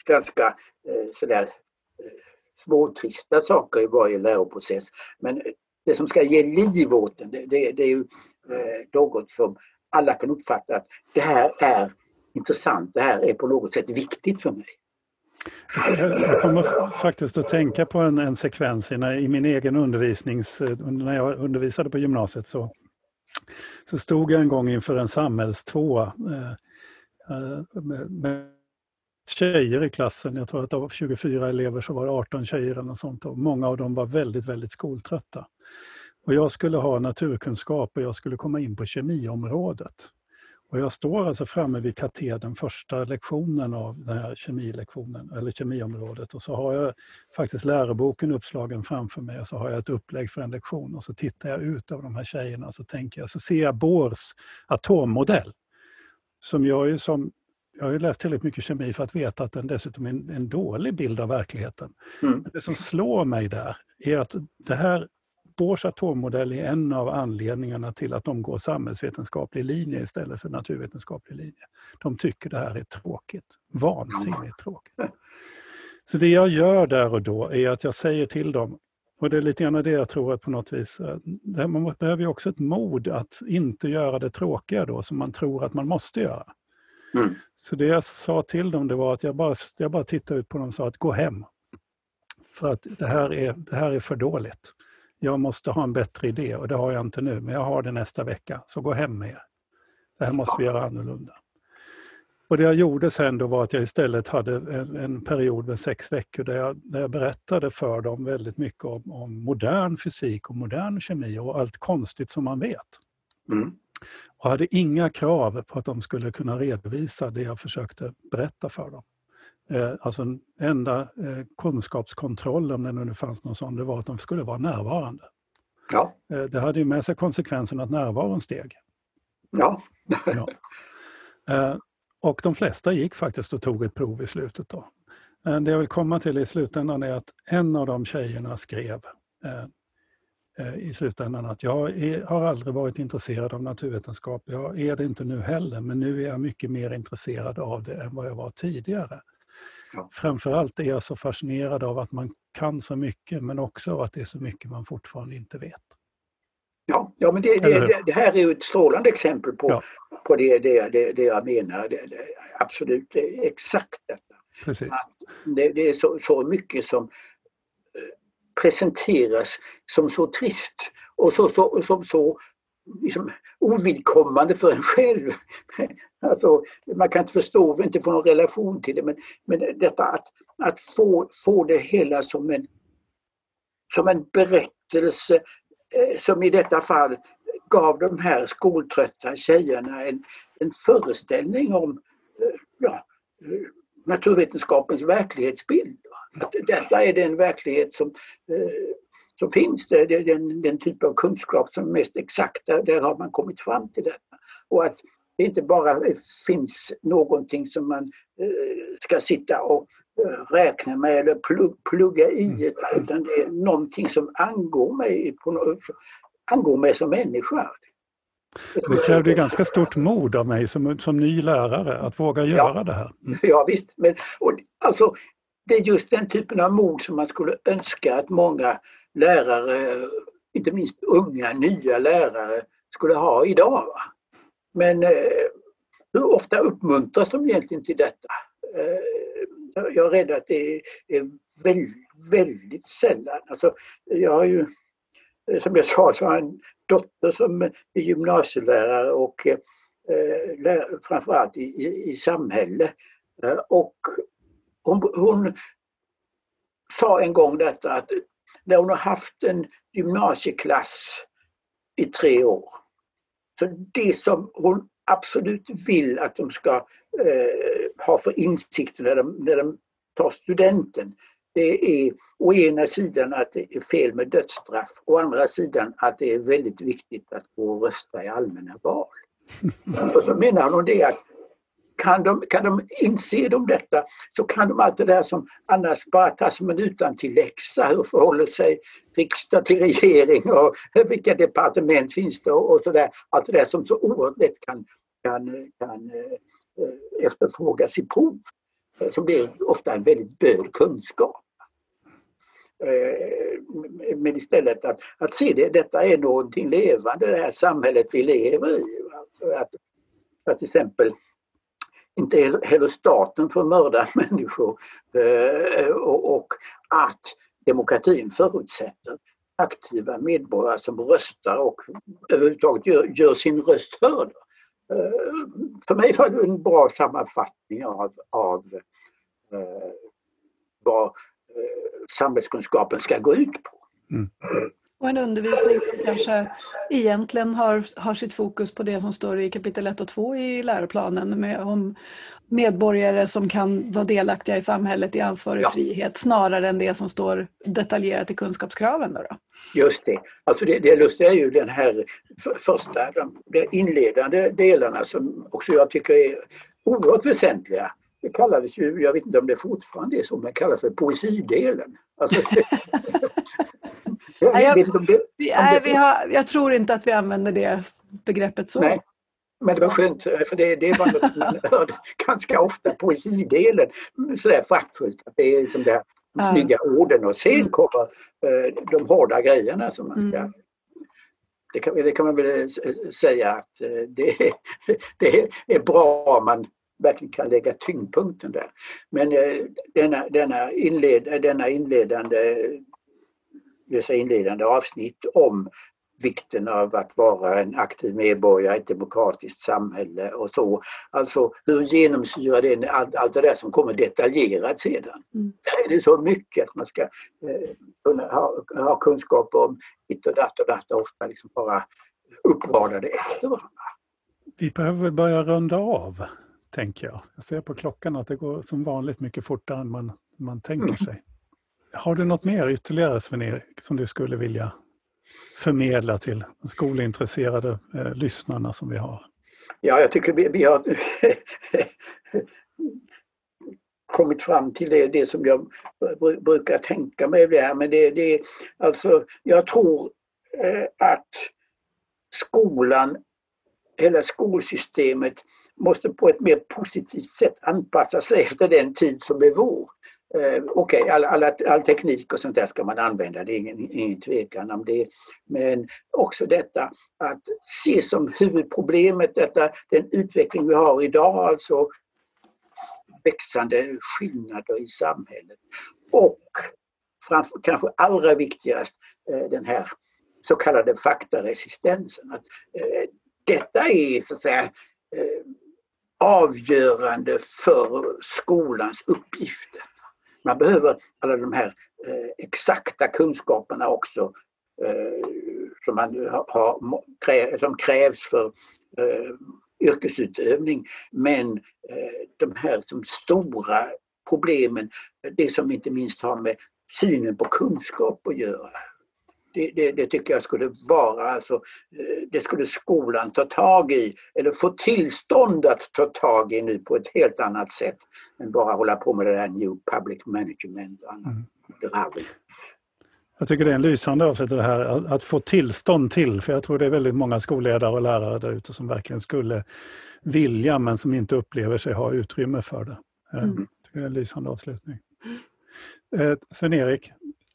ganska eh, sådär eh, eh, småtrista saker i varje läroprocess. Men det som ska ge liv åt den, det, det, det är ju eh, något som alla kan uppfatta att det här är intressant, det här är på något sätt viktigt för mig. Jag kommer faktiskt att tänka på en, en sekvens i, i min egen undervisnings... När jag undervisade på gymnasiet så, så stod jag en gång inför en samhällstvåa eh, eh med, med tjejer i klassen. Jag tror att av 24 elever så var det 18 tjejer eller något sånt och många av dem var väldigt, väldigt skoltrötta. Och jag skulle ha naturkunskap och jag skulle komma in på kemiområdet. Och jag står alltså framme vid katedern första lektionen av den här kemilektionen, eller kemiområdet och så har jag faktiskt läroboken uppslagen framför mig och så har jag ett upplägg för en lektion och så tittar jag ut över de här tjejerna och så tänker jag, så ser jag Bohrs atommodell. Som jag ju som jag har ju läst tillräckligt mycket kemi för att veta att den dessutom är en, en dålig bild av verkligheten. Mm. Det som slår mig där är att det här Bohrs atommodell är en av anledningarna till att de går samhällsvetenskaplig linje istället för naturvetenskaplig linje. De tycker det här är tråkigt. Vansinnigt tråkigt. Så det jag gör där och då är att jag säger till dem, och det är lite grann det jag tror att på något vis, eh, man behöver ju också ett mod att inte göra det tråkiga då som man tror att man måste göra. Mm. Så det jag sa till dem det var att jag bara, jag bara tittade ut på dem och sa att gå hem. För att det här är, det här är för dåligt jag måste ha en bättre idé och det har jag inte nu, men jag har det nästa vecka. Så gå hem med er. Det här måste vi göra annorlunda. Och det jag gjorde sen då var att jag istället hade en, en period med sex veckor där jag, där jag berättade för dem väldigt mycket om, om, modern fysik och modern kemi och allt konstigt som man vet. Mm. Och hade inga krav på att de skulle kunna redovisa det jag försökte berätta för dem. Eh, alltså enda eh, kunskapskontrollen, om det nu fanns någon sån, det var att de skulle vara närvarande. Ja. Eh, det hade ju med sig konsekvensen att närvaron steg. Ja. ja. Och de flesta gick faktiskt och tog ett prov i slutet. Då. Det jag vill komma till i slutändan är att en av de tjejerna skrev i slutändan att jag är, har aldrig varit intresserad av naturvetenskap. Jag är det inte nu heller, men nu är jag mycket mer intresserad av det än vad jag var tidigare. Ja. Framförallt är jag så fascinerad av att man kan så mycket men också av att det är så mycket man fortfarande inte vet. Ja, ja men det, det, det här är ju ett strålande exempel på, ja. på det, det, det, det jag menar. Det, absolut, exakt detta. Precis. Det, det är så, så mycket som eh, presenteras som så trist och så, så, som så liksom, ovidkommande för en själv. Alltså, man kan inte förstå, inte få någon relation till det men, men detta att, att få, få det hela som en, som en berättelse eh, som i detta fall gav de här skoltrötta tjejerna en, en föreställning om eh, ja, eh, naturvetenskapens verklighetsbild. Att detta är den verklighet som, eh, som finns, det, den, den typ av kunskap som är mest exakt, där, har man kommit fram till detta. Och att det inte bara finns någonting som man ska sitta och räkna med eller plugga i, mm. utan det är någonting som angår mig, på, angår mig som människa. Det krävde ganska stort mod av mig som, som ny lärare att våga göra ja, det här. Mm. Ja visst, men och, alltså, det är just den typen av mod som man skulle önska att många lärare, inte minst unga nya lärare, skulle ha idag. Va? Men eh, hur ofta uppmuntras de egentligen till detta? Eh, jag är rädd att det är väldigt, väldigt sällan. Alltså, jag har ju, eh, som jag sa, så har jag en dotter som är gymnasielärare och eh, framförallt i, i, i samhälle. Eh, och hon, hon sa en gång detta att när hon har haft en gymnasieklass i tre år. Så det som hon absolut vill att de ska eh, ha för insikter när de, när de tar studenten, det är å ena sidan att det är fel med dödsstraff, å andra sidan att det är väldigt viktigt att gå och rösta i allmänna val. Och så menar hon det att kan de, kan de inse de detta så kan de allt det där som annars bara tas som en utantilläxa. Hur förhåller sig riksdag till regering och vilka departement finns det och, och sådär. Allt det där som så oerhört lätt kan, kan, kan eh, eh efterfrågas i prov. Eh, som blir ofta en väldigt död kunskap. Eh, men istället att, att se det, detta är någonting levande, det här samhället vi lever i. Att, att till exempel inte heller staten får mörda människor eh, och att demokratin förutsätter aktiva medborgare som röstar och överhuvudtaget gör, gör sin röst hörd. Eh, för mig var det en bra sammanfattning av, av vad samhällskunskapen ska gå ut på. Mm. Och en undervisning som kanske egentligen har, har sitt fokus på det som står i kapitel 1 och 2 i läroplanen med, om medborgare som kan vara delaktiga i samhället i ansvar och ja. frihet snarare än det som står detaljerat i kunskapskraven. Då, då. Just det. Alltså det, det lustiga är ju den här första, de, de inledande delarna som också jag tycker är oerhört väsentliga. Det kallades ju, jag vet inte om det fortfarande är så, men kallas för poesidelen. Alltså, jag, jag, vet inte om det, om nej, det, vi har, jag tror inte att vi använder det begreppet så. Nej, men det var skönt för det, det var något man hörde ganska ofta, poesidelen, sådär fackfullt. Att det är liksom det här de snygga orden och sen mm. kommer uh, de hårda grejerna som man ska mm. det kan, det kan man väl säga att det, det är bra om man verkligen kan lägga tyngdpunkten där. Men denna, denna, inled, denna inledande dessa inledande avsnitt om vikten av att vara en aktiv medborgare i ett demokratiskt samhälle och så. Alltså hur genomsyrar det allt, allt det där som kommer detaljerat sedan? Mm. Där är det så mycket att man ska eh, kunna ha, ha kunskap om ditt och datt och datt ofta liksom bara uppradade efter varandra. Vi behöver börja runda av, tänker jag. Jag ser på klockan att det går som vanligt mycket fortare än man, man tänker mm. sig. Har du något mer ytterligare Sven-Erik som du skulle vilja förmedla till de skolintresserade eh, lyssnarna som vi har? Ja, jag tycker vi, vi har kommit fram till det, det som jag brukar tänka mig det här. Men det, det alltså, jag tror eh, att skolan, hela skolsystemet måste på ett mer positivt sätt anpassa sig efter den tid som är vår. Eh, Okej, okay, all, all, all, teknik och sånt där ska man använda, det är ingen, ingen tvekan om det. Men också detta att se som huvudproblemet detta, den utveckling vi har idag, alltså växande skillnader i samhället. Och framför, kanske allra viktigast eh, den här så kallade faktaresistensen. Att, eh, detta är så att säga eh, avgörande för skolans uppgifter. Man behöver alla de här eh, exakta kunskaperna också eh, som, man har, krä, som krävs för eh, yrkesutövning. Men eh, de här som stora problemen, det som inte minst har med synen på kunskap att göra det, det, det, tycker jag skulle vara, alltså, eh, det skulle skolan ta tag i eller få tillstånd att ta tag i nu på ett helt annat sätt än bara hålla på med det där New Public Management och annat mm. Jag tycker det är en lysande avsnitt det här att, att få tillstånd till, för jag tror det är väldigt många skolledare och lärare där ute som verkligen skulle vilja men som inte upplever sig ha utrymme för det. Eh, mm. Jag tycker det är en lysande avslutning. Eh, Sven-Erik,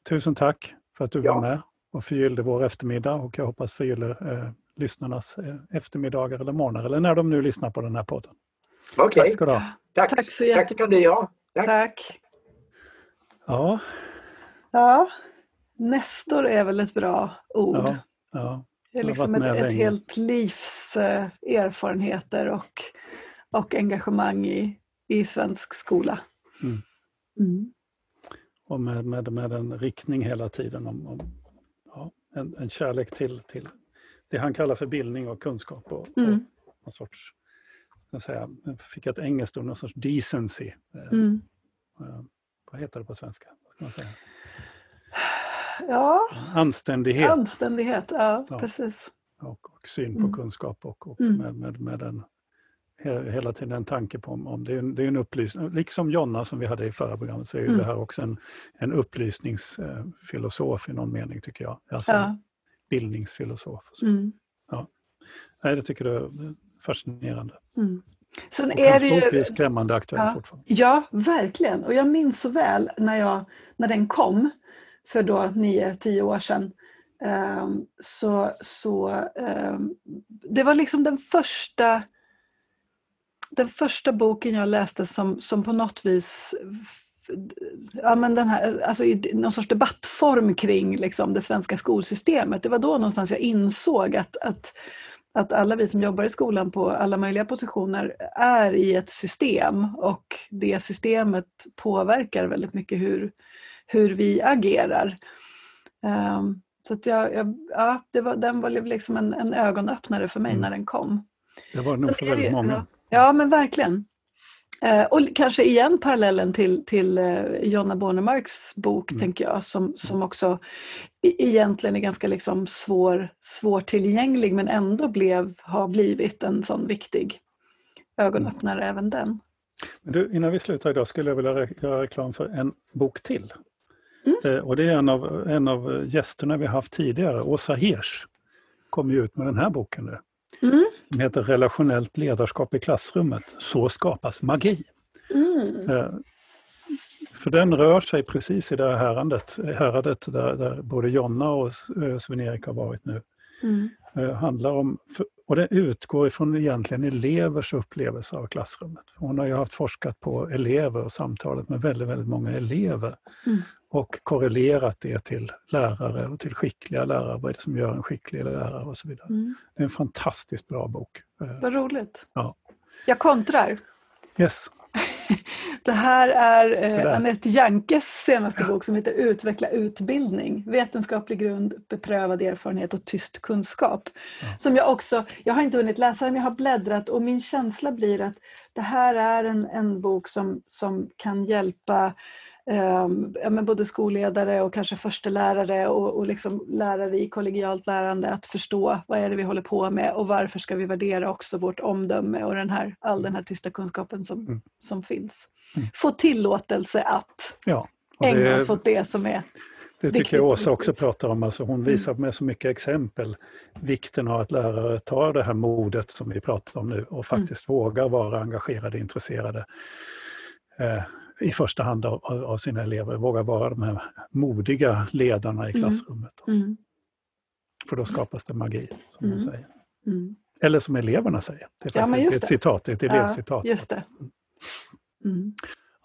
tusen tack för att du ja. var med och förgyllde vår eftermiddag och jag hoppas förgyller eh, lyssnarnas eh, eftermiddagar eller morgnar eller när de nu lyssnar på den här podden. Okej, okay. tack ska du ha. Tack, tack, så tack ska ni ha. Tack. tack. Ja. Ja, Nestor är väl ett bra ord. Ja, ja. Det är liksom ett, ett helt livs eh, erfarenheter och, och engagemang i, i svensk skola. Mm. Mm. Och med, med, med en riktning hela tiden om, om en, en kärlek till, till det han kallar för bildning och kunskap och, mm. och någon sorts, jag säga, fick ett engelskt ord, någon sorts decency. Eh, mm. Uh, vad heter det på svenska? Ja. Anständighet. Anständighet, ja, ja. precis. Och, och syn på mm. kunskap och, och mm. med, med, med en, hela tiden en tanke på om, om det, är en, det är en upplysning, liksom Jonna som vi hade i förra programmet så är mm. det här också en, en upplysningsfilosof i någon mening tycker jag. Alltså ja. bildningsfilosof. Mm. Ja. Nej, det tycker jag är fascinerande. Mm. Sen och är det ju... är skrämmande aktuell ja, fortfarande. Ja, verkligen. Och jag minns så väl när, jag, när den kom för då 9-10 år sedan. Um, så, så um, det var liksom den första den första boken jag läste som, som på något vis ja, men den här, alltså i någon sorts debattform kring liksom, det svenska skolsystemet. Det var då någonstans jag insåg att, att, att alla vi som jobbar i skolan på alla möjliga positioner är i ett system och det systemet påverkar väldigt mycket hur, hur vi agerar. Um, så att jag, jag, ja, det var, den var liksom en, en ögonöppnare för mig mm. när den kom. Det var nog för väldigt många. Ja, men verkligen. Uh, och kanske igen parallellen till, till uh, Jonna Bornemarks bok, mm. tänker jag, som, som också egentligen är ganska liksom svår, svårtillgänglig men ändå blev, har blivit en sån viktig ögonöppnare mm. även den. Men du, innan vi slutar idag skulle jag vilja göra reklam för en bok till. Mm. Eh, och det är en av, en av gästerna vi haft tidigare, Åsa Hirsch, kom ju ut med den här boken nu. Mm. Som heter Relationellt ledarskap i klassrummet. Så skapas magi. Mm. Eh, för den rör sig precis i det här häradet, häradet där, där både Jonna och eh, Sven-Erik har varit nu. Mm. handlar om, och det utgår ifrån egentligen elevers upplevelse av klassrummet. Hon har ju haft forskat på elever och samtalet med väldigt, väldigt många elever. Mm och korrelerat det till lärare och till skickliga lärare. Vad är det som gör en skicklig lärare och så vidare. Mm. Det är en fantastiskt bra bok. Eh, vad roligt. Ja. Jag kontrar. Yes. Det här är eh, Anette Jankes senaste bok som heter Utveckla utbildning. Vetenskaplig grund, beprövad erfarenhet och tyst kunskap. Ja. Som jag också, jag har inte hunnit läsa den, men jag har bläddrat och min känsla blir att det här är en, en bok som, som kan hjälpa Men både skolledare och kanske förstelärare och, och liksom lärare i kollegialt lärande att förstå vad är det vi håller på med och varför ska vi värdera också vårt omdöme och den här, all den här tysta kunskapen som, mm. som finns. Mm. Få tillåtelse att ja, ägna oss åt det som är det tycker jag Åsa också pratar om. Alltså hon mm. visar med så mycket exempel vikten av att lärare tar det här modet som vi pratar om nu och mm. faktiskt mm. vågar vara engagerade, intresserade. Eh, i första hand av, av sina elever, våga vara de här modiga ledarna i mm. klassrummet. Mm. För då skapas det magi, som mm. säger. Mm. Eller som eleverna säger. Det är, ja, ett, ett citat, ett elevcitat. Ja, just det. Mm.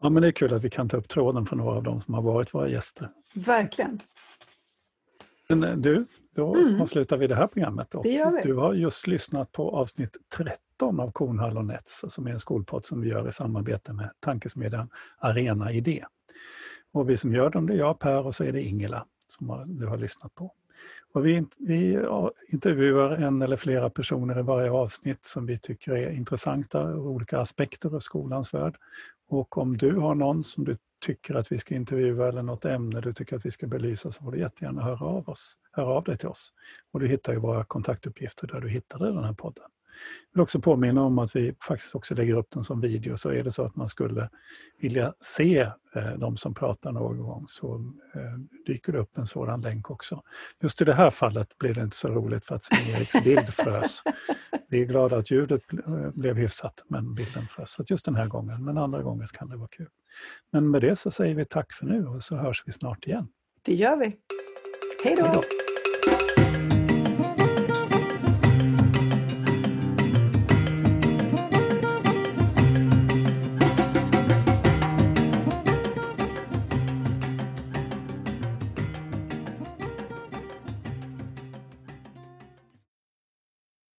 Ja, men det är kul att vi kan ta upp tråden för några av dem som har varit våra gäster. Verkligen. Men eh, du, då mm. avslutar vi det här programmet. Och. Du har just lyssnat på avsnitt 13 av Kornhall och Nets som är en skolpodd som vi gör i samarbete med tankesmedjan Arena Idé. Och vi som gör dem det är jag, Per och så är det Ingela som du har lyssnat på. Och vi, vi intervjuar en eller flera personer i varje avsnitt som vi tycker är intressanta ur olika aspekter av skolans värld. Och om du har någon som du tycker att vi ska intervjua eller något ämne du tycker att vi ska belysa så får du jättegärna höra av, oss, höra av dig till oss. Och du hittar ju våra kontaktuppgifter där du hittade den här podden. Jag vill också påminna om att vi faktiskt också lägger upp den som video, så är det så att man skulle vilja se eh, de som pratar någon gång så eh, dyker det upp en sådan länk också. Just i det här fallet blir det inte så roligt för att Sven-Eriks bild frös. Vi är glada att ljudet eh, blev hyfsat men bilden frös. Så just den här gången, men andra gånger kan det vara kul. Men med det så säger vi tack för nu och så hörs vi snart igen. Det gör vi. Hej då!